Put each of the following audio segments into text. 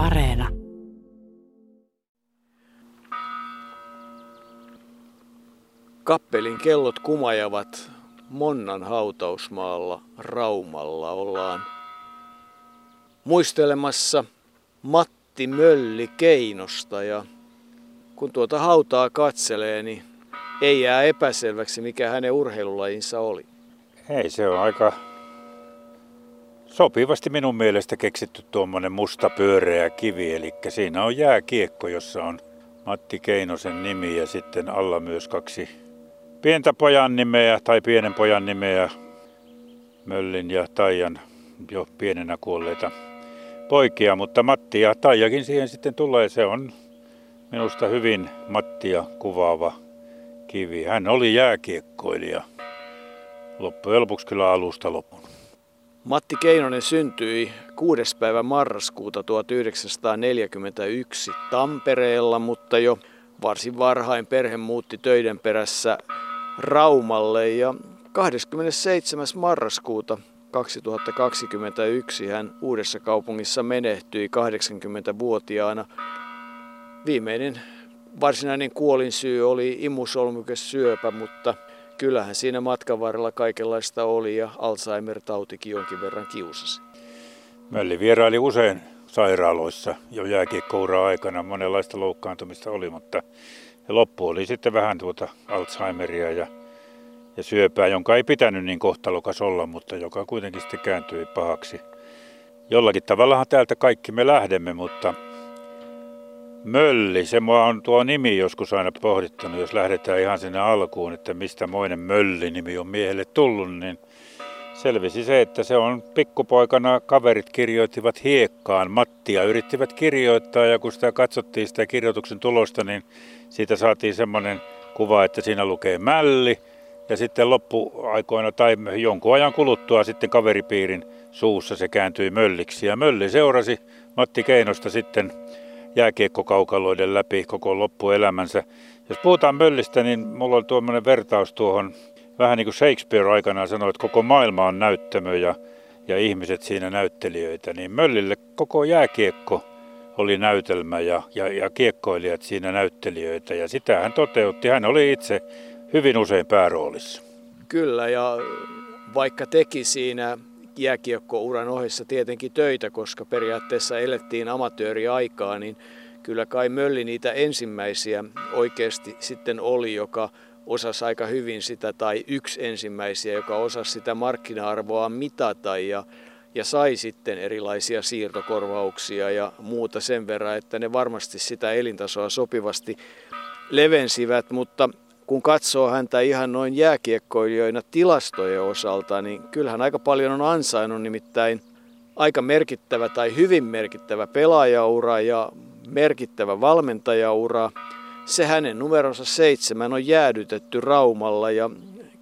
Areena. Kappelin kellot kumajavat Monnan hautausmaalla Raumalla. Ollaan muistelemassa Matti Mölli Keinosta ja kun tuota hautaa katselee, niin ei jää epäselväksi, mikä hänen urheilulajinsa oli. Ei, se on aika sopivasti minun mielestä keksitty tuommoinen musta pyöreä kivi. Eli siinä on jääkiekko, jossa on Matti Keinosen nimi ja sitten alla myös kaksi pientä pojan nimeä tai pienen pojan nimeä. Möllin ja Taijan jo pienenä kuolleita poikia, mutta Matti ja Taijakin siihen sitten tulee. Se on minusta hyvin Mattia kuvaava kivi. Hän oli jääkiekkoilija. Loppujen lopuksi kyllä alusta lopun. Matti Keinonen syntyi 6. päivä marraskuuta 1941 Tampereella, mutta jo varsin varhain perhe muutti töiden perässä Raumalle ja 27. marraskuuta 2021 hän uudessa kaupungissa menehtyi 80-vuotiaana. Viimeinen varsinainen kuolinsyy oli imusolmukesyöpä, mutta kyllähän siinä matkan varrella kaikenlaista oli ja Alzheimer-tautikin jonkin verran kiusasi. Mölli vieraili usein sairaaloissa jo jääkiekkoura aikana. Monenlaista loukkaantumista oli, mutta loppu oli sitten vähän tuota Alzheimeria ja, ja syöpää, jonka ei pitänyt niin kohtalokas olla, mutta joka kuitenkin sitten kääntyi pahaksi. Jollakin tavallahan täältä kaikki me lähdemme, mutta Mölli, se mua on tuo nimi joskus aina pohdittanut, jos lähdetään ihan sinne alkuun, että mistä moinen Mölli-nimi on miehelle tullut, niin selvisi se, että se on pikkupoikana kaverit kirjoittivat hiekkaan. Mattia yrittivät kirjoittaa ja kun sitä katsottiin sitä kirjoituksen tulosta, niin siitä saatiin semmoinen kuva, että siinä lukee Mälli. Ja sitten loppuaikoina tai jonkun ajan kuluttua sitten kaveripiirin suussa se kääntyi mölliksi. Ja mölli seurasi Matti Keinosta sitten jääkiekkokaukaloiden läpi koko loppuelämänsä. Jos puhutaan möllistä, niin mulla on tuommoinen vertaus tuohon, vähän niin kuin Shakespeare aikanaan sanoi, että koko maailma on näyttämö ja, ja ihmiset siinä näyttelijöitä, niin möllille koko jääkiekko oli näytelmä ja, ja, ja kiekkoilijat siinä näyttelijöitä ja sitä hän toteutti. Hän oli itse hyvin usein pääroolissa. Kyllä ja vaikka teki siinä jääkiekkouran ohessa tietenkin töitä, koska periaatteessa elettiin amatööriaikaa, niin kyllä kai Mölli niitä ensimmäisiä oikeasti sitten oli, joka osasi aika hyvin sitä, tai yksi ensimmäisiä, joka osasi sitä markkina-arvoa mitata ja, ja sai sitten erilaisia siirtokorvauksia ja muuta sen verran, että ne varmasti sitä elintasoa sopivasti levensivät, mutta kun katsoo häntä ihan noin jääkiekkoilijoina tilastojen osalta, niin kyllähän aika paljon on ansainnut nimittäin aika merkittävä tai hyvin merkittävä pelaajaura ja merkittävä valmentajaura. Se hänen numeronsa seitsemän on jäädytetty Raumalla ja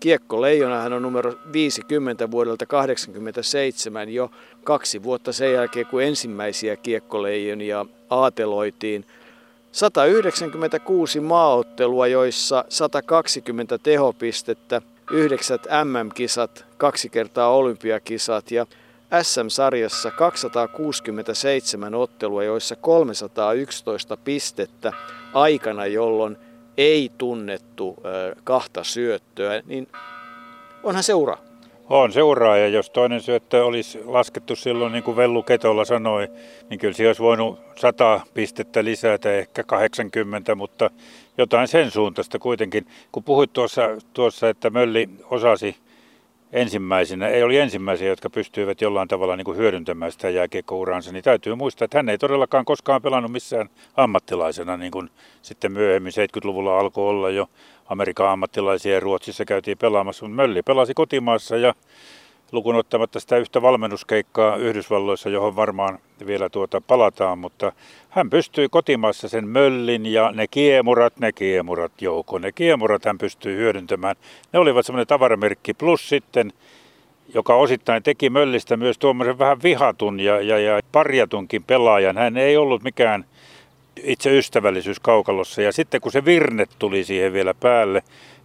Kiekko Leijona hän on numero 50 vuodelta 87 jo kaksi vuotta sen jälkeen, kun ensimmäisiä kiekkoleijonia aateloitiin – 196 maaottelua, joissa 120 tehopistettä, yhdeksät MM-kisat, kaksi kertaa olympiakisat ja SM-sarjassa 267 ottelua, joissa 311 pistettä aikana, jolloin ei tunnettu kahta syöttöä, niin onhan se ura. On seuraaja. Jos toinen syöttö olisi laskettu silloin, niin kuin Vellu Ketola sanoi, niin kyllä se olisi voinut 100 pistettä lisätä, ehkä 80, mutta jotain sen suuntaista kuitenkin. Kun puhuit tuossa, tuossa että Mölli osasi ensimmäisenä, ei oli ensimmäisiä, jotka pystyivät jollain tavalla niin kuin hyödyntämään sitä jääkiekkouransa, niin täytyy muistaa, että hän ei todellakaan koskaan pelannut missään ammattilaisena, niin kuin sitten myöhemmin 70-luvulla alkoi olla jo Amerikan ammattilaisia ja Ruotsissa käytiin pelaamassa, mutta Mölli pelasi kotimaassa ja lukun ottamatta sitä yhtä valmennuskeikkaa Yhdysvalloissa, johon varmaan vielä tuota palataan, mutta hän pystyi kotimaassa sen möllin ja ne kiemurat, ne kiemurat joukko, ne kiemurat hän pystyi hyödyntämään. Ne olivat semmoinen tavaramerkki plus sitten, joka osittain teki möllistä myös tuommoisen vähän vihatun ja, ja, ja parjatunkin pelaajan. Hän ei ollut mikään itse ystävällisyys kaukalossa ja sitten kun se virne tuli siihen vielä päälle,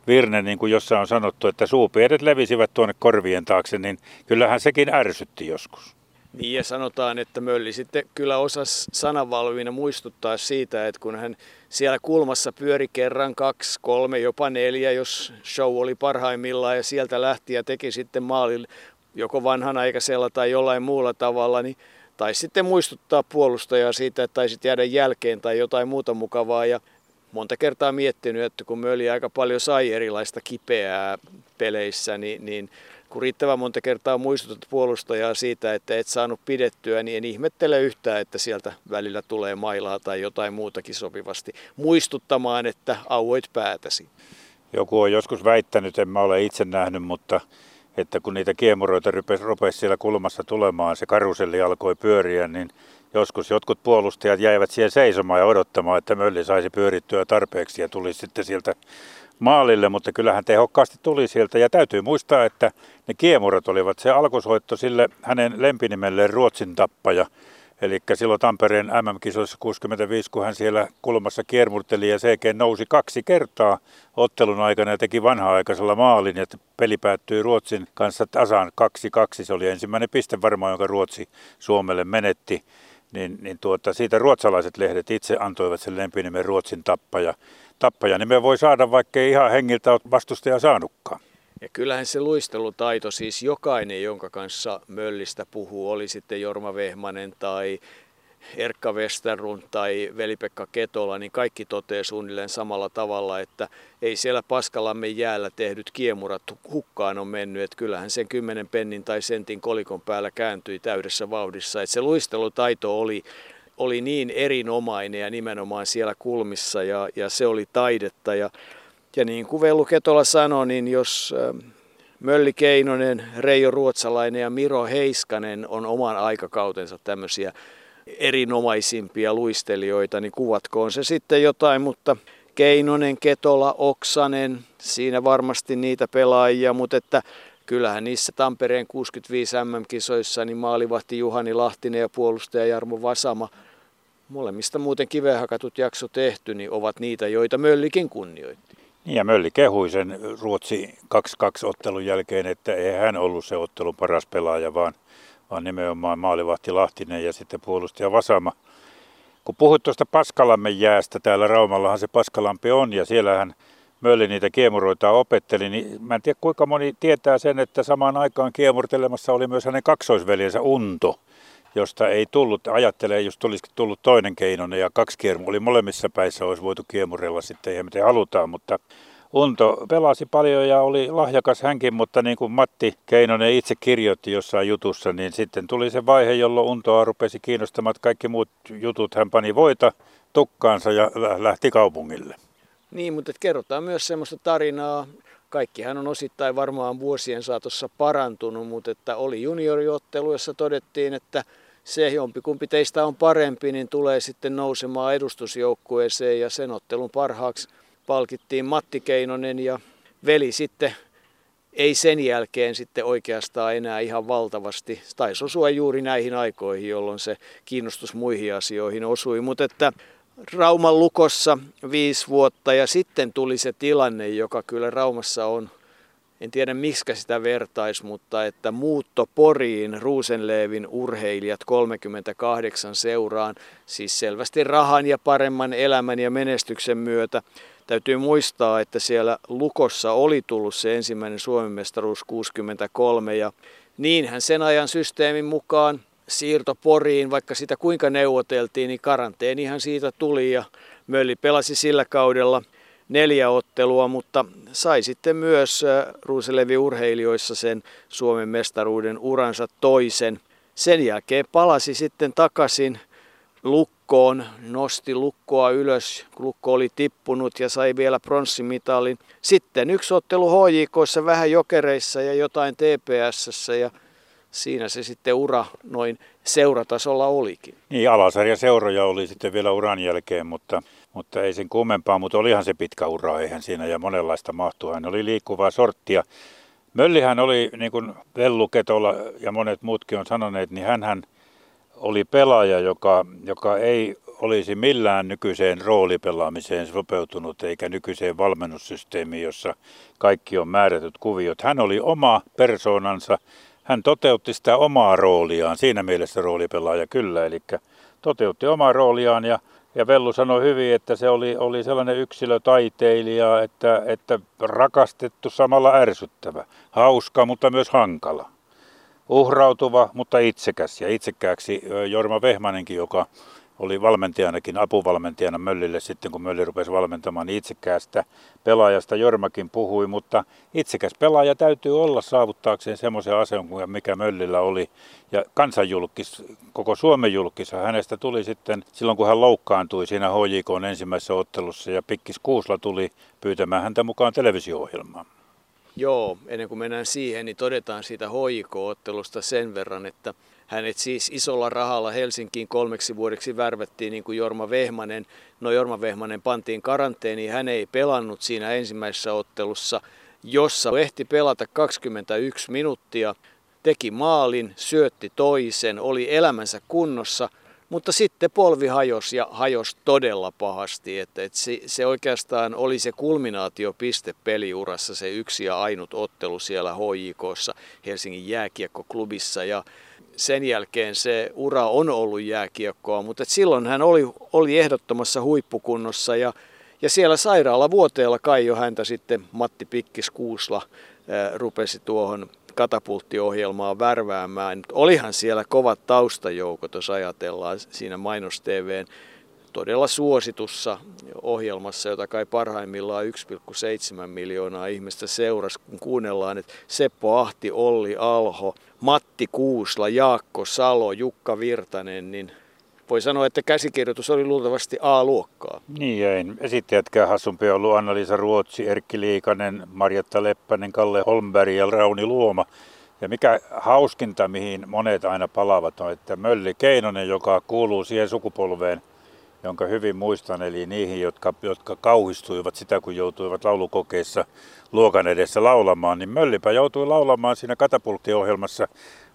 virne, niin kuin jossa on sanottu, että suupiedet levisivät tuonne korvien taakse, niin kyllähän sekin ärsytti joskus. Niin ja sanotaan, että Mölli sitten kyllä osasi sananvalmiina muistuttaa siitä, että kun hän siellä kulmassa pyöri kerran, kaksi, kolme, jopa neljä, jos show oli parhaimmillaan ja sieltä lähti ja teki sitten maalille joko vanhana aikaisella tai jollain muulla tavalla, niin tai sitten muistuttaa puolustajaa siitä, että taisit jäädä jälkeen tai jotain muuta mukavaa. Ja monta kertaa miettinyt, että kun Möli aika paljon sai erilaista kipeää peleissä, niin, niin kun riittävän monta kertaa muistutat puolustajaa siitä, että et saanut pidettyä, niin en ihmettele yhtään, että sieltä välillä tulee mailaa tai jotain muutakin sopivasti muistuttamaan, että auoit päätäsi. Joku on joskus väittänyt, en mä ole itse nähnyt, mutta että kun niitä kiemuroita rupesi, siellä kulmassa tulemaan, se karuselli alkoi pyöriä, niin joskus jotkut puolustajat jäivät siihen seisomaan ja odottamaan, että mölli saisi pyörittyä tarpeeksi ja tuli sitten sieltä maalille, mutta kyllähän tehokkaasti tuli sieltä. Ja täytyy muistaa, että ne kiemurot olivat se alkusoitto sille hänen lempinimelleen Ruotsin tappaja. Eli silloin Tampereen MM-kisoissa 65, kun hän siellä kulmassa kiermurteli ja CG nousi kaksi kertaa ottelun aikana ja teki vanha-aikaisella maalin, että peli päättyi Ruotsin kanssa tasan 2-2. Se oli ensimmäinen piste varmaan, jonka Ruotsi Suomelle menetti. Niin, niin tuota, siitä ruotsalaiset lehdet itse antoivat sen lempinimen Ruotsin tappaja. Tappaja nimen voi saada, vaikka ei ihan hengiltä ole vastustaja saanutkaan. Ja kyllähän se luistelutaito, siis jokainen, jonka kanssa Möllistä puhuu, oli sitten Jorma Vehmanen tai Erkka Westerun tai Veli-Pekka Ketola, niin kaikki toteaa suunnilleen samalla tavalla, että ei siellä Paskalamme jäällä tehdyt kiemurat hukkaan on mennyt, että kyllähän sen kymmenen pennin tai sentin kolikon päällä kääntyi täydessä vauhdissa, että se luistelutaito oli, oli niin erinomainen ja nimenomaan siellä kulmissa ja, ja se oli taidetta. Ja ja niin kuin Vellu Ketola sanoi, niin jos ähm, Mölli Keinonen, Reijo Ruotsalainen ja Miro Heiskanen on oman aikakautensa tämmöisiä erinomaisimpia luistelijoita, niin kuvatkoon se sitten jotain, mutta Keinonen, Ketola, Oksanen, siinä varmasti niitä pelaajia, mutta että kyllähän niissä Tampereen 65 MM-kisoissa niin maalivahti Juhani Lahtinen ja puolustaja Jarmo Vasama, molemmista muuten kivehakatut jakso tehty, niin ovat niitä, joita Möllikin kunnioitti. Niin ja Mölli kehui sen Ruotsi 2-2 ottelun jälkeen, että ei hän ollut se ottelun paras pelaaja, vaan, vaan nimenomaan maalivahti Lahtinen ja sitten puolustaja Vasama. Kun puhuit tuosta Paskalammen jäästä, täällä Raumallahan se Paskalampi on ja siellähän Mölli niitä kiemuroita opetteli, niin mä en tiedä kuinka moni tietää sen, että samaan aikaan kiemurtelemassa oli myös hänen kaksoisveljensä Unto josta ei tullut, ajattelee, jos tulisikin tullut toinen keinonen ja kaksi kiermu oli molemmissa päissä, olisi voitu kiemurella sitten, ei miten halutaan, mutta Unto pelasi paljon ja oli lahjakas hänkin, mutta niin kuin Matti Keinonen itse kirjoitti jossain jutussa, niin sitten tuli se vaihe, jolloin Untoa rupesi kiinnostamaan, kaikki muut jutut hän pani voita tukkaansa ja lähti kaupungille. Niin, mutta kerrotaan myös semmoista tarinaa. Kaikkihan on osittain varmaan vuosien saatossa parantunut, mutta että oli junioriottelu, jossa todettiin, että se jompikumpi teistä on parempi, niin tulee sitten nousemaan edustusjoukkueeseen ja sen ottelun parhaaksi palkittiin Matti Keinonen ja veli sitten ei sen jälkeen sitten oikeastaan enää ihan valtavasti. Taisi osua juuri näihin aikoihin, jolloin se kiinnostus muihin asioihin osui. Mutta että Rauman lukossa viisi vuotta ja sitten tuli se tilanne, joka kyllä Raumassa on en tiedä miksi sitä vertais, mutta että muutto Poriin Ruusenleevin urheilijat 38 seuraan, siis selvästi rahan ja paremman elämän ja menestyksen myötä. Täytyy muistaa, että siellä Lukossa oli tullut se ensimmäinen Suomen mestaruus 63 ja niinhän sen ajan systeemin mukaan siirto Poriin, vaikka sitä kuinka neuvoteltiin, niin karanteenihan siitä tuli ja Mölli pelasi sillä kaudella – neljä ottelua, mutta sai sitten myös äh, Ruuselevi urheilijoissa sen Suomen mestaruuden uransa toisen. Sen jälkeen palasi sitten takaisin lukkoon, nosti lukkoa ylös, lukko oli tippunut ja sai vielä pronssimitalin. Sitten yksi ottelu HJKissa, vähän jokereissa ja jotain TPSssä ja siinä se sitten ura noin seuratasolla olikin. Niin, alasarja seuroja oli sitten vielä uran jälkeen, mutta mutta ei sen kummempaa, mutta olihan se pitkä ura, eihän siinä ja monenlaista mahtuu. Hän oli liikkuvaa sorttia. Möllihän oli, niin kuin Vellu Ketola ja monet muutkin on sanoneet, niin hän oli pelaaja, joka, joka ei olisi millään nykyiseen roolipelaamiseen sopeutunut eikä nykyiseen valmennussysteemiin, jossa kaikki on määrätyt kuviot. Hän oli oma persoonansa, hän toteutti sitä omaa rooliaan, siinä mielessä roolipelaaja kyllä, eli toteutti omaa rooliaan ja, ja Vellu sanoi hyvin, että se oli, oli sellainen yksilötaiteilija, että, että rakastettu samalla ärsyttävä, hauska, mutta myös hankala. Uhrautuva, mutta itsekäs ja itsekkääksi Jorma Vehmanenkin, joka oli valmentajanakin, apuvalmentajana Möllille sitten, kun Mölli rupesi valmentamaan niin pelaajasta Jormakin puhui, mutta itsekäs pelaaja täytyy olla saavuttaakseen semmoisen aseman kuin mikä Möllillä oli. Ja kansanjulkis, koko Suomen julkis, hänestä tuli sitten silloin, kun hän loukkaantui siinä HJK ensimmäisessä ottelussa ja Pikkis Kuusla tuli pyytämään häntä mukaan televisio-ohjelmaan. Joo, ennen kuin mennään siihen, niin todetaan siitä HJK-ottelusta sen verran, että hänet siis isolla rahalla Helsinkiin kolmeksi vuodeksi värvettiin niin kuin Jorma Vehmanen. No Jorma Vehmanen pantiin karanteeniin, hän ei pelannut siinä ensimmäisessä ottelussa, jossa ehti pelata 21 minuuttia, teki maalin, syötti toisen, oli elämänsä kunnossa, mutta sitten polvi hajosi ja hajosi todella pahasti. Että, että se, se oikeastaan oli se kulminaatiopiste peliurassa, se yksi ja ainut ottelu siellä HJKssa, Helsingin jääkiekkoklubissa. Ja sen jälkeen se ura on ollut jääkiekkoa, mutta silloin hän oli, oli ehdottomassa huippukunnossa ja, ja siellä sairaalavuoteella kai jo häntä sitten Matti Pikkis-Kuusla ää, rupesi tuohon katapulttiohjelmaa värväämään. Olihan siellä kovat taustajoukot, jos ajatellaan siinä Mainos TVn todella suositussa ohjelmassa, jota kai parhaimmillaan 1,7 miljoonaa ihmistä seurasi, kun kuunnellaan, että Seppo Ahti, Olli Alho, Matti Kuusla, Jaakko Salo, Jukka Virtanen, niin voi sanoa, että käsikirjoitus oli luultavasti A-luokkaa. Niin, ei esittäjätkään hassumpi ollut Anna-Liisa Ruotsi, Erkki Liikanen, Marjatta Leppänen, Kalle Holmberg ja Rauni Luoma. Ja mikä hauskinta, mihin monet aina palaavat, on, että Mölli Keinonen, joka kuuluu siihen sukupolveen – jonka hyvin muistan, eli niihin, jotka, jotka kauhistuivat sitä, kun joutuivat laulukokeissa luokan edessä laulamaan, niin Möllipä joutui laulamaan siinä katapulttiohjelmassa,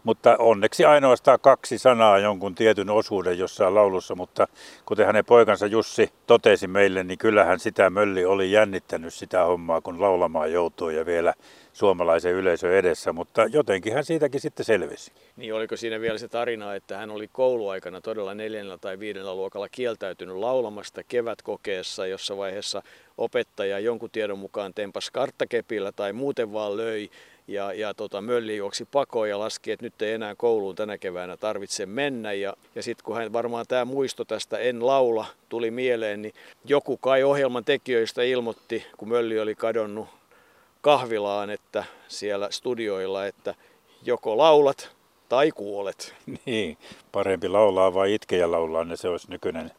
mutta onneksi ainoastaan kaksi sanaa jonkun tietyn osuuden jossain laulussa, mutta kuten hänen poikansa Jussi totesi meille, niin kyllähän sitä Mölli oli jännittänyt sitä hommaa, kun laulamaan joutui ja vielä suomalaisen yleisön edessä, mutta jotenkin hän siitäkin sitten selvisi. Niin oliko siinä vielä se tarina, että hän oli kouluaikana todella neljännellä tai viidennellä luokalla kieltäytynyt laulamasta kevätkokeessa, jossa vaiheessa opettaja jonkun tiedon mukaan tempas karttakepillä tai muuten vaan löi ja, ja tota, Mölli juoksi pakoon ja laski, että nyt ei enää kouluun tänä keväänä tarvitse mennä. Ja, ja sitten kun hän varmaan tämä muisto tästä En laula tuli mieleen, niin joku kai ohjelman tekijöistä ilmoitti, kun Mölli oli kadonnut kahvilaan, että siellä studioilla, että joko laulat tai kuolet. Niin, parempi laulaa vai itkeä laulaa, niin se olisi nykyinen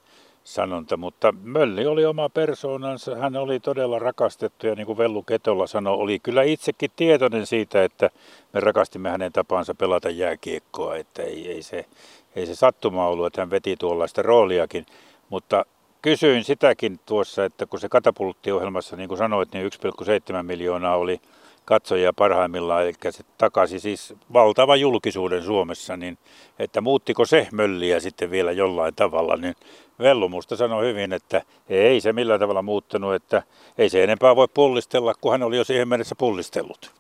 sanonta, mutta Mölli oli oma persoonansa, hän oli todella rakastettu ja niin kuin Vellu Ketola sanoi, oli kyllä itsekin tietoinen siitä, että me rakastimme hänen tapansa pelata jääkiekkoa, että ei, ei, se, ei se sattuma ollut, että hän veti tuollaista rooliakin, mutta kysyin sitäkin tuossa, että kun se katapulttiohjelmassa, niin kuin sanoit, niin 1,7 miljoonaa oli katsojia parhaimmillaan, eli se takasi siis valtava julkisuuden Suomessa, niin että muuttiko se mölliä sitten vielä jollain tavalla, niin Vellu musta sanoi hyvin, että ei se millään tavalla muuttunut, että ei se enempää voi pullistella, kun hän oli jo siihen mennessä pullistellut.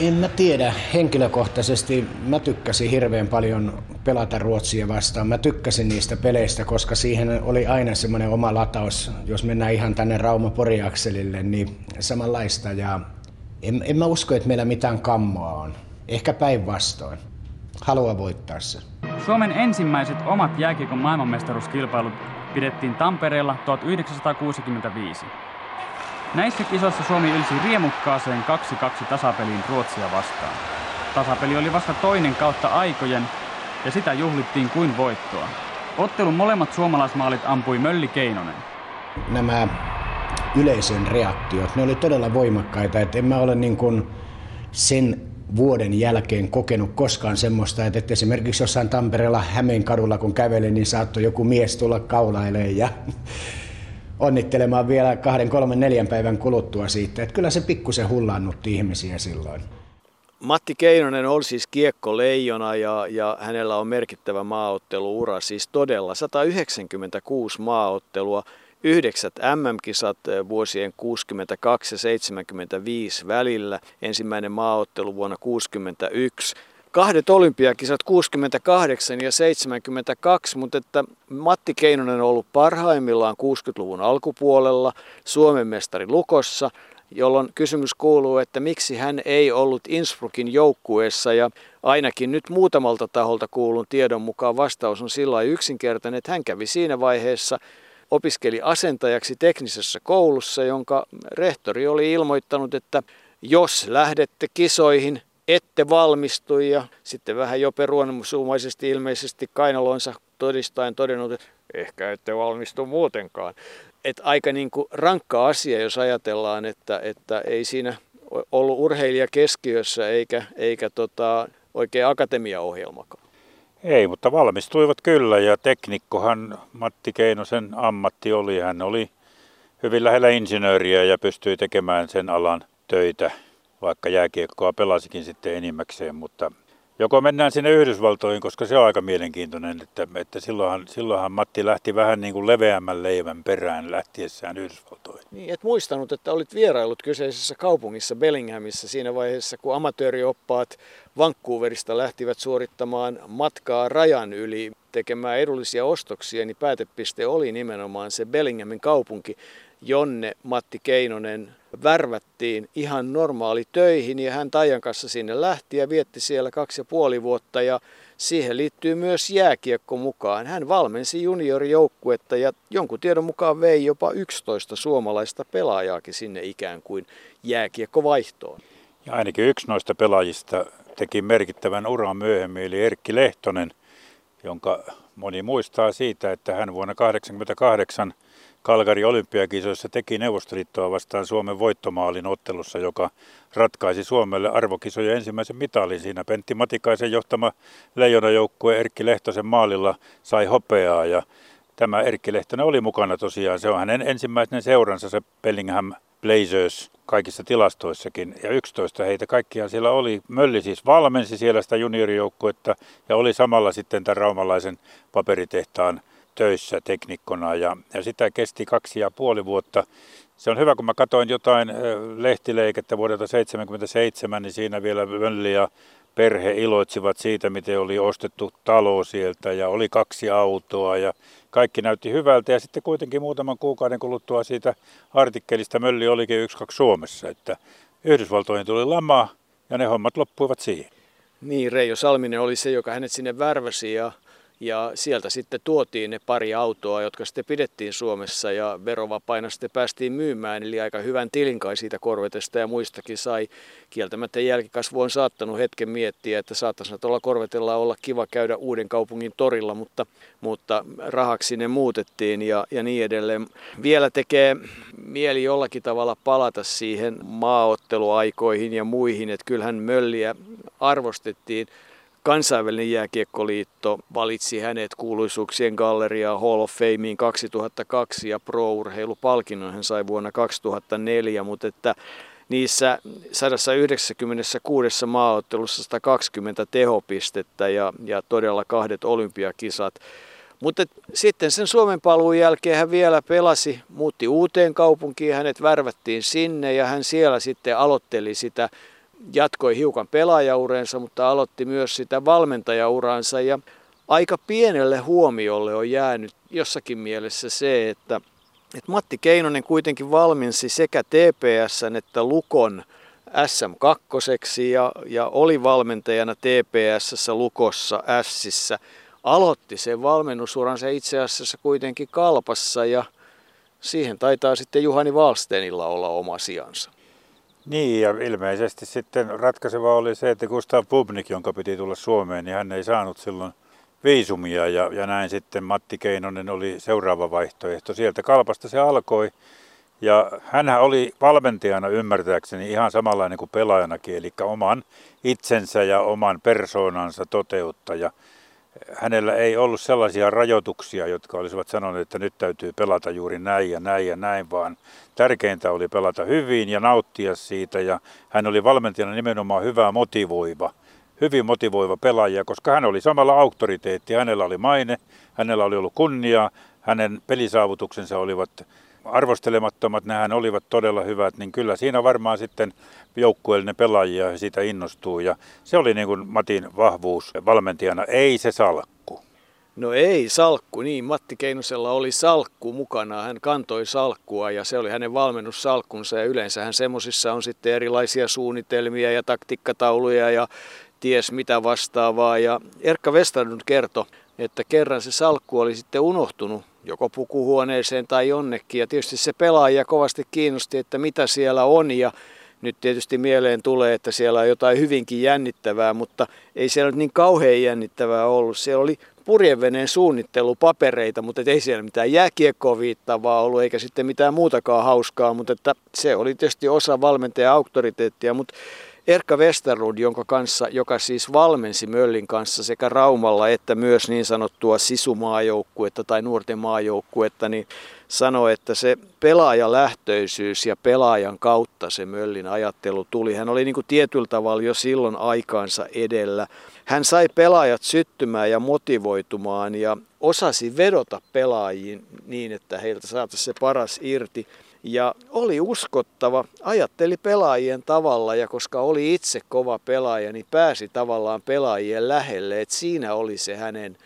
En mä tiedä. Henkilökohtaisesti mä tykkäsin hirveän paljon pelata Ruotsia vastaan. Mä tykkäsin niistä peleistä, koska siihen oli aina semmoinen oma lataus. Jos mennään ihan tänne Rauma-Poriakselille, niin samanlaista. Ja en, en mä usko, että meillä mitään kammoa on. Ehkä päinvastoin. Halua voittaa se. Suomen ensimmäiset omat jääkiekon maailmanmestaruuskilpailut pidettiin Tampereella 1965. Näissä kisoissa Suomi ylsi riemukkaaseen 2-2 tasapeliin Ruotsia vastaan. Tasapeli oli vasta toinen kautta aikojen ja sitä juhlittiin kuin voittoa. Ottelun molemmat suomalaismaalit ampui Mölli Keinonen. Nämä yleisön reaktiot, ne oli todella voimakkaita. Et en mä ole niin kuin sen vuoden jälkeen kokenut koskaan semmoista, että esimerkiksi jossain Tampereella Hämeen kadulla kun kävelin, niin saattoi joku mies tulla kaulailemaan ja onnittelemaan vielä kahden, kolmen, neljän päivän kuluttua siitä. Että kyllä se pikkusen hullaannutti ihmisiä silloin. Matti Keinonen oli siis kiekko leijona ja, ja hänellä on merkittävä maaotteluura, siis todella 196 maaottelua, yhdeksät MM-kisat vuosien 62 ja 75 välillä. Ensimmäinen maaottelu vuonna 61 kahdet olympiakisat 68 ja 72, mutta että Matti Keinonen on ollut parhaimmillaan 60-luvun alkupuolella Suomen mestari Lukossa, jolloin kysymys kuuluu, että miksi hän ei ollut Innsbruckin joukkueessa. Ja ainakin nyt muutamalta taholta kuulun tiedon mukaan vastaus on sillä yksinkertainen, että hän kävi siinä vaiheessa opiskeli asentajaksi teknisessä koulussa, jonka rehtori oli ilmoittanut, että jos lähdette kisoihin, ette valmistu ja sitten vähän jo peruonsuumaisesti ilmeisesti kainaloinsa todistaen todennut, että ehkä ette valmistu muutenkaan. Et aika niin kuin rankka asia, jos ajatellaan, että, että ei siinä ollut urheilija keskiössä eikä, eikä tota, oikein akatemiaohjelmakaan. Ei, mutta valmistuivat kyllä ja teknikkohan Matti Keinosen ammatti oli. Hän oli hyvin lähellä insinööriä ja pystyi tekemään sen alan töitä vaikka jääkiekkoa pelasikin sitten enimmäkseen, mutta joko mennään sinne Yhdysvaltoihin, koska se on aika mielenkiintoinen, että, että silloinhan, silloinhan Matti lähti vähän niin kuin leveämmän leivän perään lähtiessään Yhdysvaltoihin. Niin, et muistanut, että olit vierailut kyseisessä kaupungissa Bellinghamissa siinä vaiheessa, kun amatöörioppaat Vancouverista lähtivät suorittamaan matkaa rajan yli tekemään edullisia ostoksia, niin päätepiste oli nimenomaan se Bellinghamin kaupunki, jonne Matti Keinonen värvättiin ihan normaali töihin ja hän Taijan kanssa sinne lähti ja vietti siellä kaksi ja puoli vuotta ja siihen liittyy myös jääkiekko mukaan. Hän valmensi juniorijoukkuetta ja jonkun tiedon mukaan vei jopa 11 suomalaista pelaajaakin sinne ikään kuin jääkiekkovaihtoon. Ja ainakin yksi noista pelaajista teki merkittävän uran myöhemmin, eli Erkki Lehtonen, jonka moni muistaa siitä, että hän vuonna 1988 Kalgari olympiakisoissa teki Neuvostoliittoa vastaan Suomen voittomaalin ottelussa, joka ratkaisi Suomelle arvokisojen ensimmäisen mitalin. Siinä Pentti Matikaisen johtama leijonajoukkue Erkki Lehtosen maalilla sai hopeaa ja tämä Erkki Lehtonen oli mukana tosiaan. Se on hänen ensimmäinen seuransa se Bellingham Blazers kaikissa tilastoissakin. Ja 11 heitä kaikkiaan siellä oli. Mölli siis valmensi siellä sitä juniorijoukkuetta ja oli samalla sitten tämän raumalaisen paperitehtaan töissä teknikkona ja, ja sitä kesti kaksi ja puoli vuotta. Se on hyvä, kun mä katsoin jotain lehtileikettä vuodelta 1977, niin siinä vielä Mölli ja perhe iloitsivat siitä, miten oli ostettu talo sieltä ja oli kaksi autoa ja kaikki näytti hyvältä. Ja sitten kuitenkin muutaman kuukauden kuluttua siitä artikkelista Mölli olikin yksi kaksi Suomessa, että Yhdysvaltoihin tuli lama ja ne hommat loppuivat siihen. Niin, Reijo Salminen oli se, joka hänet sinne värväsi ja ja sieltä sitten tuotiin ne pari autoa, jotka sitten pidettiin Suomessa ja verovapaina sitten päästiin myymään. Eli aika hyvän tilin kai siitä korvetesta ja muistakin sai. Kieltämättä jälkikasvu on saattanut hetken miettiä, että saattaisi tuolla korvetella olla kiva käydä uuden kaupungin torilla, mutta, mutta rahaksi ne muutettiin ja, ja niin edelleen. Vielä tekee mieli jollakin tavalla palata siihen maaotteluaikoihin ja muihin, että kyllähän mölliä arvostettiin Kansainvälinen jääkiekkoliitto valitsi hänet kuuluisuuksien galleria Hall of Fameen 2002 ja pro-urheilupalkinnon hän sai vuonna 2004, mutta että niissä 196 maaottelussa 120 tehopistettä ja, ja todella kahdet olympiakisat. Mutta sitten sen Suomen paluun jälkeen hän vielä pelasi, muutti uuteen kaupunkiin, hänet värvättiin sinne ja hän siellä sitten aloitteli sitä jatkoi hiukan pelaajaurensa, mutta aloitti myös sitä valmentajauransa ja aika pienelle huomiolle on jäänyt jossakin mielessä se, että, että Matti Keinonen kuitenkin valmensi sekä TPS että Lukon SM2 ja, ja oli valmentajana TPS, Lukossa, Sissä. Aloitti sen valmennusuransa itse asiassa kuitenkin kalpassa ja siihen taitaa sitten Juhani Valstenilla olla oma sijansa. Niin, ja ilmeisesti sitten ratkaiseva oli se, että Gustav Pubnik, jonka piti tulla Suomeen, niin hän ei saanut silloin viisumia, ja, ja näin sitten Matti Keinonen oli seuraava vaihtoehto. Sieltä kalpasta se alkoi, ja hän oli valmentajana ymmärtääkseni ihan samanlainen kuin pelaajanakin, eli oman itsensä ja oman persoonansa toteuttaja hänellä ei ollut sellaisia rajoituksia, jotka olisivat sanoneet, että nyt täytyy pelata juuri näin ja näin ja näin, vaan tärkeintä oli pelata hyvin ja nauttia siitä. Ja hän oli valmentajana nimenomaan hyvä motivoiva, hyvin motivoiva pelaaja, koska hän oli samalla auktoriteetti. Hänellä oli maine, hänellä oli ollut kunnia, hänen pelisaavutuksensa olivat arvostelemattomat, nehän olivat todella hyvät, niin kyllä siinä varmaan sitten joukkueellinen pelaajia siitä innostuu. Ja se oli niin kuin Matin vahvuus valmentajana, ei se salkku. No ei salkku, niin Matti Keinosella oli salkku mukana, hän kantoi salkkua ja se oli hänen valmennussalkkunsa. Ja yleensä hän semmoisissa on sitten erilaisia suunnitelmia ja taktikkatauluja ja ties mitä vastaavaa. Ja Erkka Westernund kertoi, että kerran se salkku oli sitten unohtunut joko pukuhuoneeseen tai jonnekin. Ja tietysti se pelaaja kovasti kiinnosti, että mitä siellä on. Ja nyt tietysti mieleen tulee, että siellä on jotain hyvinkin jännittävää, mutta ei siellä nyt niin kauhean jännittävää ollut. Siellä oli purjeveneen suunnittelupapereita, mutta ei siellä mitään jääkiekkoa viittavaa ollut, eikä sitten mitään muutakaan hauskaa, mutta että se oli tietysti osa valmentajan auktoriteettia, mutta Erkka Westerlund, jonka kanssa, joka siis valmensi Möllin kanssa sekä Raumalla että myös niin sanottua sisumaajoukkuetta tai nuorten maajoukkuetta, niin sanoi, että se pelaajalähtöisyys ja pelaajan kautta se Möllin ajattelu tuli. Hän oli niin kuin tietyllä tavalla jo silloin aikaansa edellä. Hän sai pelaajat syttymään ja motivoitumaan ja osasi vedota pelaajiin niin, että heiltä saataisiin se paras irti. Ja oli uskottava, ajatteli pelaajien tavalla ja koska oli itse kova pelaaja, niin pääsi tavallaan pelaajien lähelle. Et siinä oli se hänen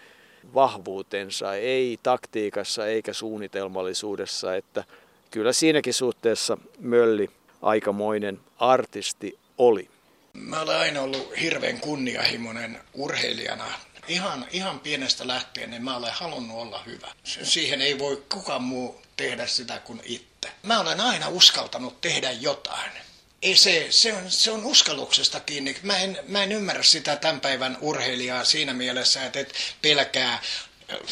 vahvuutensa, ei taktiikassa eikä suunnitelmallisuudessa. Että kyllä siinäkin suhteessa Mölli aikamoinen artisti oli. Mä olen aina ollut hirveän kunnianhimoinen urheilijana. Ihan, ihan pienestä lähtien niin mä olen halunnut olla hyvä. Siihen ei voi kukaan muu tehdä sitä kuin itse. Mä olen aina uskaltanut tehdä jotain. Ei se, se, on, se on uskalluksesta kiinni. Mä en, mä en ymmärrä sitä tämän päivän urheilijaa siinä mielessä, että et pelkää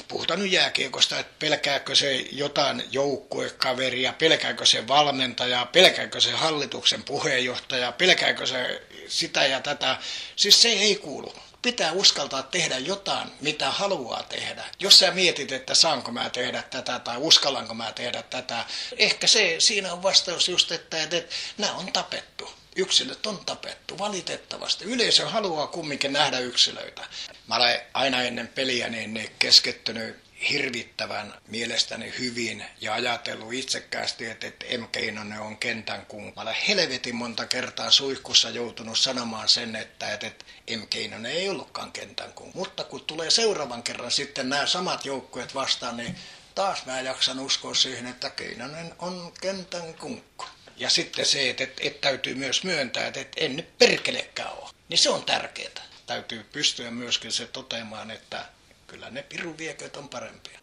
puhutaan nyt jääkiekosta, että pelkääkö se jotain joukkuekaveria, pelkääkö se valmentaja, pelkääkö se hallituksen puheenjohtaja, pelkääkö se sitä ja tätä. Siis se ei kuulu pitää uskaltaa tehdä jotain, mitä haluaa tehdä. Jos sä mietit, että saanko mä tehdä tätä tai uskallanko mä tehdä tätä, ehkä se, siinä on vastaus just, että, että, että nämä on tapettu. Yksilöt on tapettu, valitettavasti. Yleisö haluaa kumminkin nähdä yksilöitä. Mä olen aina ennen peliä niin keskittynyt hirvittävän mielestäni hyvin ja ajatellut itsekkäästi, että, M. Keinonen on kentän olen helvetin monta kertaa suihkussa joutunut sanomaan sen, että, että, M. Keinonen ei ollutkaan kentän kun. Mutta kun tulee seuraavan kerran sitten nämä samat joukkueet vastaan, niin taas mä jaksan uskoa siihen, että Keinonen on kentän kunkku. Ja sitten se, että, että, että täytyy myös myöntää, että, että en nyt perkelekään ole. Niin se on tärkeää. Täytyy pystyä myöskin se toteamaan, että kyllä ne piruvieköt on parempia.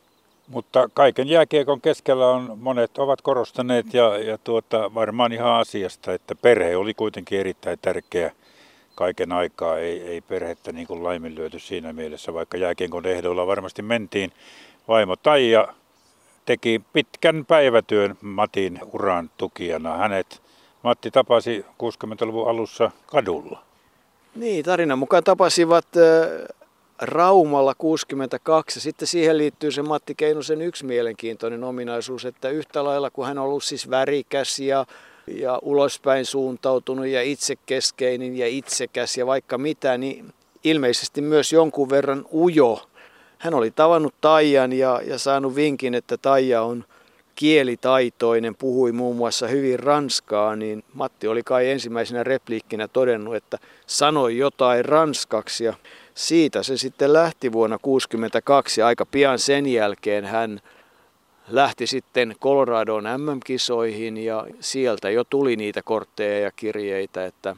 Mutta kaiken jääkiekon keskellä on, monet ovat korostaneet ja, ja tuota, varmaan ihan asiasta, että perhe oli kuitenkin erittäin tärkeä kaiken aikaa. Ei, ei perhettä niin kuin laiminlyöty siinä mielessä, vaikka jääkiekon ehdoilla varmasti mentiin. Vaimo Taija teki pitkän päivätyön Matin uran tukijana. Hänet Matti tapasi 60-luvun alussa kadulla. Niin, tarinan mukaan tapasivat Raumalla 62. Sitten siihen liittyy se Matti Keinosen yksi mielenkiintoinen ominaisuus, että yhtä lailla kun hän on ollut siis värikäs ja, ja ulospäin suuntautunut ja itsekeskeinen ja itsekäs ja vaikka mitä, niin ilmeisesti myös jonkun verran ujo. Hän oli tavannut Taijan ja, ja saanut vinkin, että Taija on kielitaitoinen, puhui muun muassa hyvin ranskaa, niin Matti oli kai ensimmäisenä repliikkinä todennut, että sanoi jotain ranskaksi ja siitä se sitten lähti vuonna 1962. Aika pian sen jälkeen hän lähti sitten Coloradoon MM-kisoihin ja sieltä jo tuli niitä kortteja ja kirjeitä, että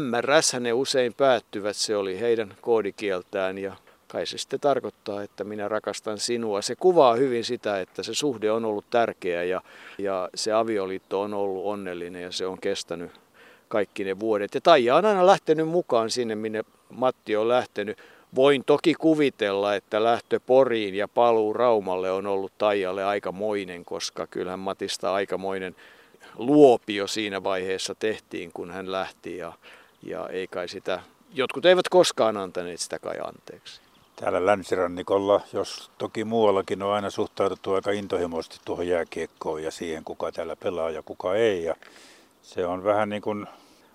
MRS ne usein päättyvät, se oli heidän koodikieltään ja kai se sitten tarkoittaa, että minä rakastan sinua. Se kuvaa hyvin sitä, että se suhde on ollut tärkeä ja, ja se avioliitto on ollut onnellinen ja se on kestänyt kaikki ne vuodet. Ja Taija on aina lähtenyt mukaan sinne, minne Matti on lähtenyt. Voin toki kuvitella, että lähtö Poriin ja paluu Raumalle on ollut Taijalle aikamoinen, koska kyllähän Matista aikamoinen luopio siinä vaiheessa tehtiin, kun hän lähti ja, ja ei kai sitä, jotkut eivät koskaan antaneet sitä kai anteeksi. Täällä länsirannikolla, jos toki muuallakin on aina suhtauduttu aika intohimoisesti tuohon jääkiekkoon ja siihen, kuka täällä pelaa ja kuka ei. Ja se on vähän niin kuin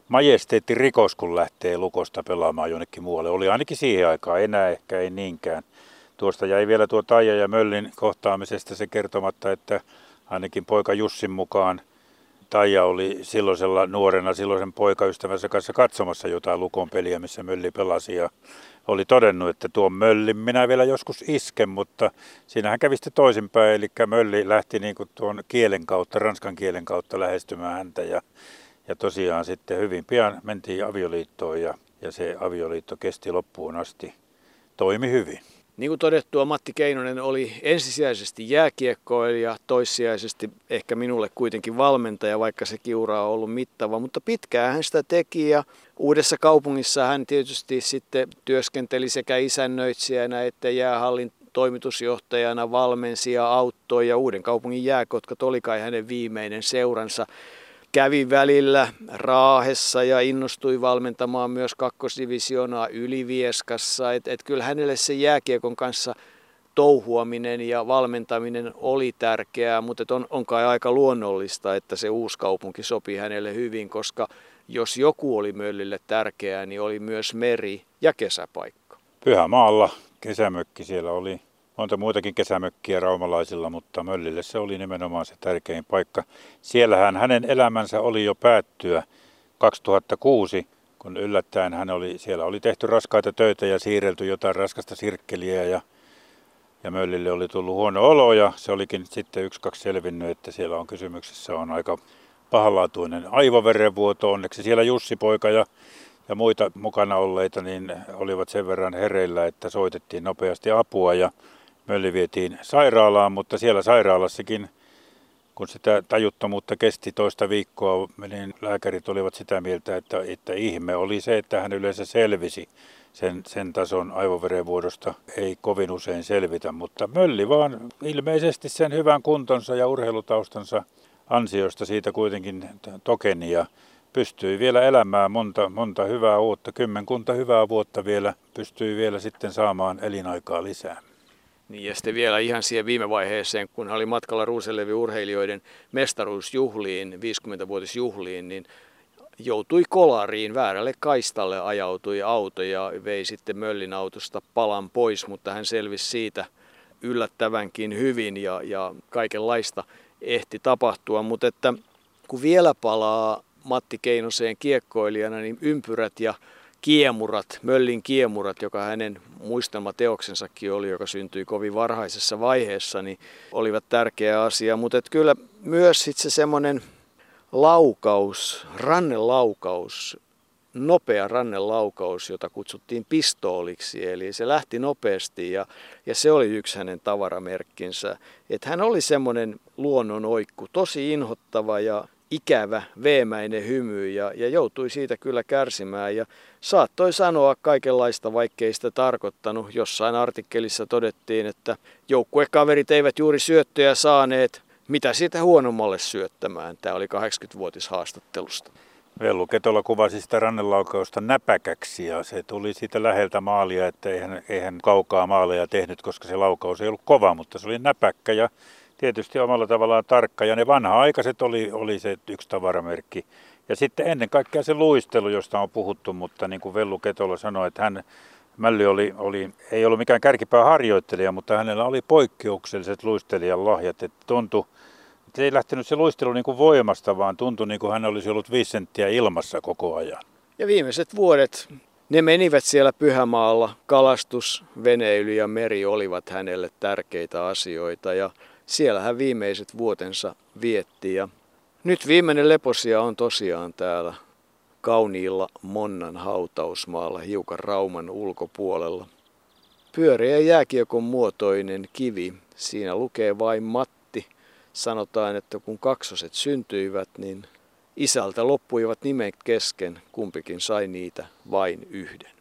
majesteetti rikos, kun lähtee lukosta pelaamaan jonnekin muualle. Oli ainakin siihen aikaan, enää ehkä ei niinkään. Tuosta jäi vielä tuo Taija ja Möllin kohtaamisesta se kertomatta, että ainakin poika Jussin mukaan Taija oli silloisella nuorena silloisen poikaystävänsä kanssa katsomassa jotain lukon peliä, missä Mölli pelasi ja oli todennut, että tuon Möllin minä vielä joskus isken, mutta siinähän kävi sitten toisinpäin, eli Mölli lähti niin kuin tuon kielen kautta, ranskan kielen kautta lähestymään häntä ja, ja tosiaan sitten hyvin pian mentiin avioliittoon ja, ja se avioliitto kesti loppuun asti. Toimi hyvin. Niin kuin todettua, Matti Keinonen oli ensisijaisesti jääkiekkoilija, toissijaisesti ehkä minulle kuitenkin valmentaja, vaikka se kiura on ollut mittava, mutta pitkään hän sitä teki ja uudessa kaupungissa hän tietysti sitten työskenteli sekä isännöitsijänä että jäähallin toimitusjohtajana, valmensi ja auttoi ja Uuden kaupungin jääkotkat oli kai hänen viimeinen seuransa kävi välillä Raahessa ja innostui valmentamaan myös kakkosdivisioonaa Ylivieskassa. Et, et kyllä hänelle se jääkiekon kanssa touhuaminen ja valmentaminen oli tärkeää, mutta on, on kai aika luonnollista, että se uusi kaupunki sopii hänelle hyvin, koska jos joku oli Möllille tärkeää, niin oli myös meri ja kesäpaikka. Pyhämaalla kesämökki siellä oli monta muitakin kesämökkiä raumalaisilla, mutta Möllille se oli nimenomaan se tärkein paikka. Siellähän hänen elämänsä oli jo päättyä 2006, kun yllättäen hän oli, siellä oli tehty raskaita töitä ja siirrelty jotain raskasta sirkkeliä ja, ja Möllille oli tullut huono olo ja se olikin sitten yksi kaksi selvinnyt, että siellä on kysymyksessä on aika pahanlaatuinen aivoverenvuoto. Onneksi siellä Jussi poika ja ja muita mukana olleita niin olivat sen verran hereillä, että soitettiin nopeasti apua ja Mölli vietiin sairaalaan, mutta siellä sairaalassakin, kun sitä tajuttomuutta kesti toista viikkoa, niin lääkärit olivat sitä mieltä, että, että ihme oli se, että hän yleensä selvisi sen, sen tason aivoverenvuodosta ei kovin usein selvitä, mutta Mölli vaan ilmeisesti sen hyvän kuntonsa ja urheilutaustansa ansiosta siitä kuitenkin tokeni ja pystyi vielä elämään monta, monta hyvää vuotta, kymmenkunta hyvää vuotta vielä, pystyi vielä sitten saamaan elinaikaa lisää. Niin ja sitten vielä ihan siihen viime vaiheeseen, kun hän oli matkalla Ruuselevi urheilijoiden mestaruusjuhliin, 50-vuotisjuhliin, niin joutui kolariin, väärälle kaistalle ajautui auto ja vei sitten Möllin autosta palan pois, mutta hän selvisi siitä yllättävänkin hyvin ja, ja kaikenlaista ehti tapahtua. Mutta että kun vielä palaa Matti Keinoseen kiekkoilijana, niin ympyrät ja kiemurat, Möllin kiemurat, joka hänen muistelmateoksensakin oli, joka syntyi kovin varhaisessa vaiheessa, niin olivat tärkeä asia. Mutta kyllä myös sit se semmoinen laukaus, rannelaukaus, nopea rannelaukaus, jota kutsuttiin pistooliksi, eli se lähti nopeasti ja, ja se oli yksi hänen tavaramerkkinsä. Että hän oli semmoinen luonnon oikku, tosi inhottava ja ikävä, veemäinen hymy ja, ja joutui siitä kyllä kärsimään ja saattoi sanoa kaikenlaista, vaikkei sitä tarkoittanut. Jossain artikkelissa todettiin, että joukkuekaverit eivät juuri syöttöjä saaneet, mitä siitä huonommalle syöttämään. Tämä oli 80-vuotis haastattelusta. Vellu Ketola kuvasi sitä rannelaukausta näpäkäksi ja se tuli siitä läheltä maalia, että eihän, eihän kaukaa maaleja tehnyt, koska se laukaus ei ollut kova, mutta se oli näpäkkä ja tietysti omalla tavallaan tarkka. Ja ne vanha-aikaiset oli, oli se yksi tavaramerkki. Ja sitten ennen kaikkea se luistelu, josta on puhuttu, mutta niin kuin Vellu Ketola sanoi, että hän, Mälli oli, oli, ei ollut mikään kärkipää harjoittelija, mutta hänellä oli poikkeukselliset luistelijan lahjat. Että tuntui, että ei lähtenyt se luistelu niin kuin voimasta, vaan tuntui niin kuin hän olisi ollut viisi senttiä ilmassa koko ajan. Ja viimeiset vuodet, ne menivät siellä Pyhämaalla. Kalastus, veneily ja meri olivat hänelle tärkeitä asioita. Ja siellä hän viimeiset vuotensa vietti ja nyt viimeinen leposia on tosiaan täällä kauniilla Monnan hautausmaalla hiukan Rauman ulkopuolella. Pyöreä jääkiekon muotoinen kivi, siinä lukee vain Matti. Sanotaan, että kun kaksoset syntyivät, niin isältä loppuivat nimet kesken, kumpikin sai niitä vain yhden.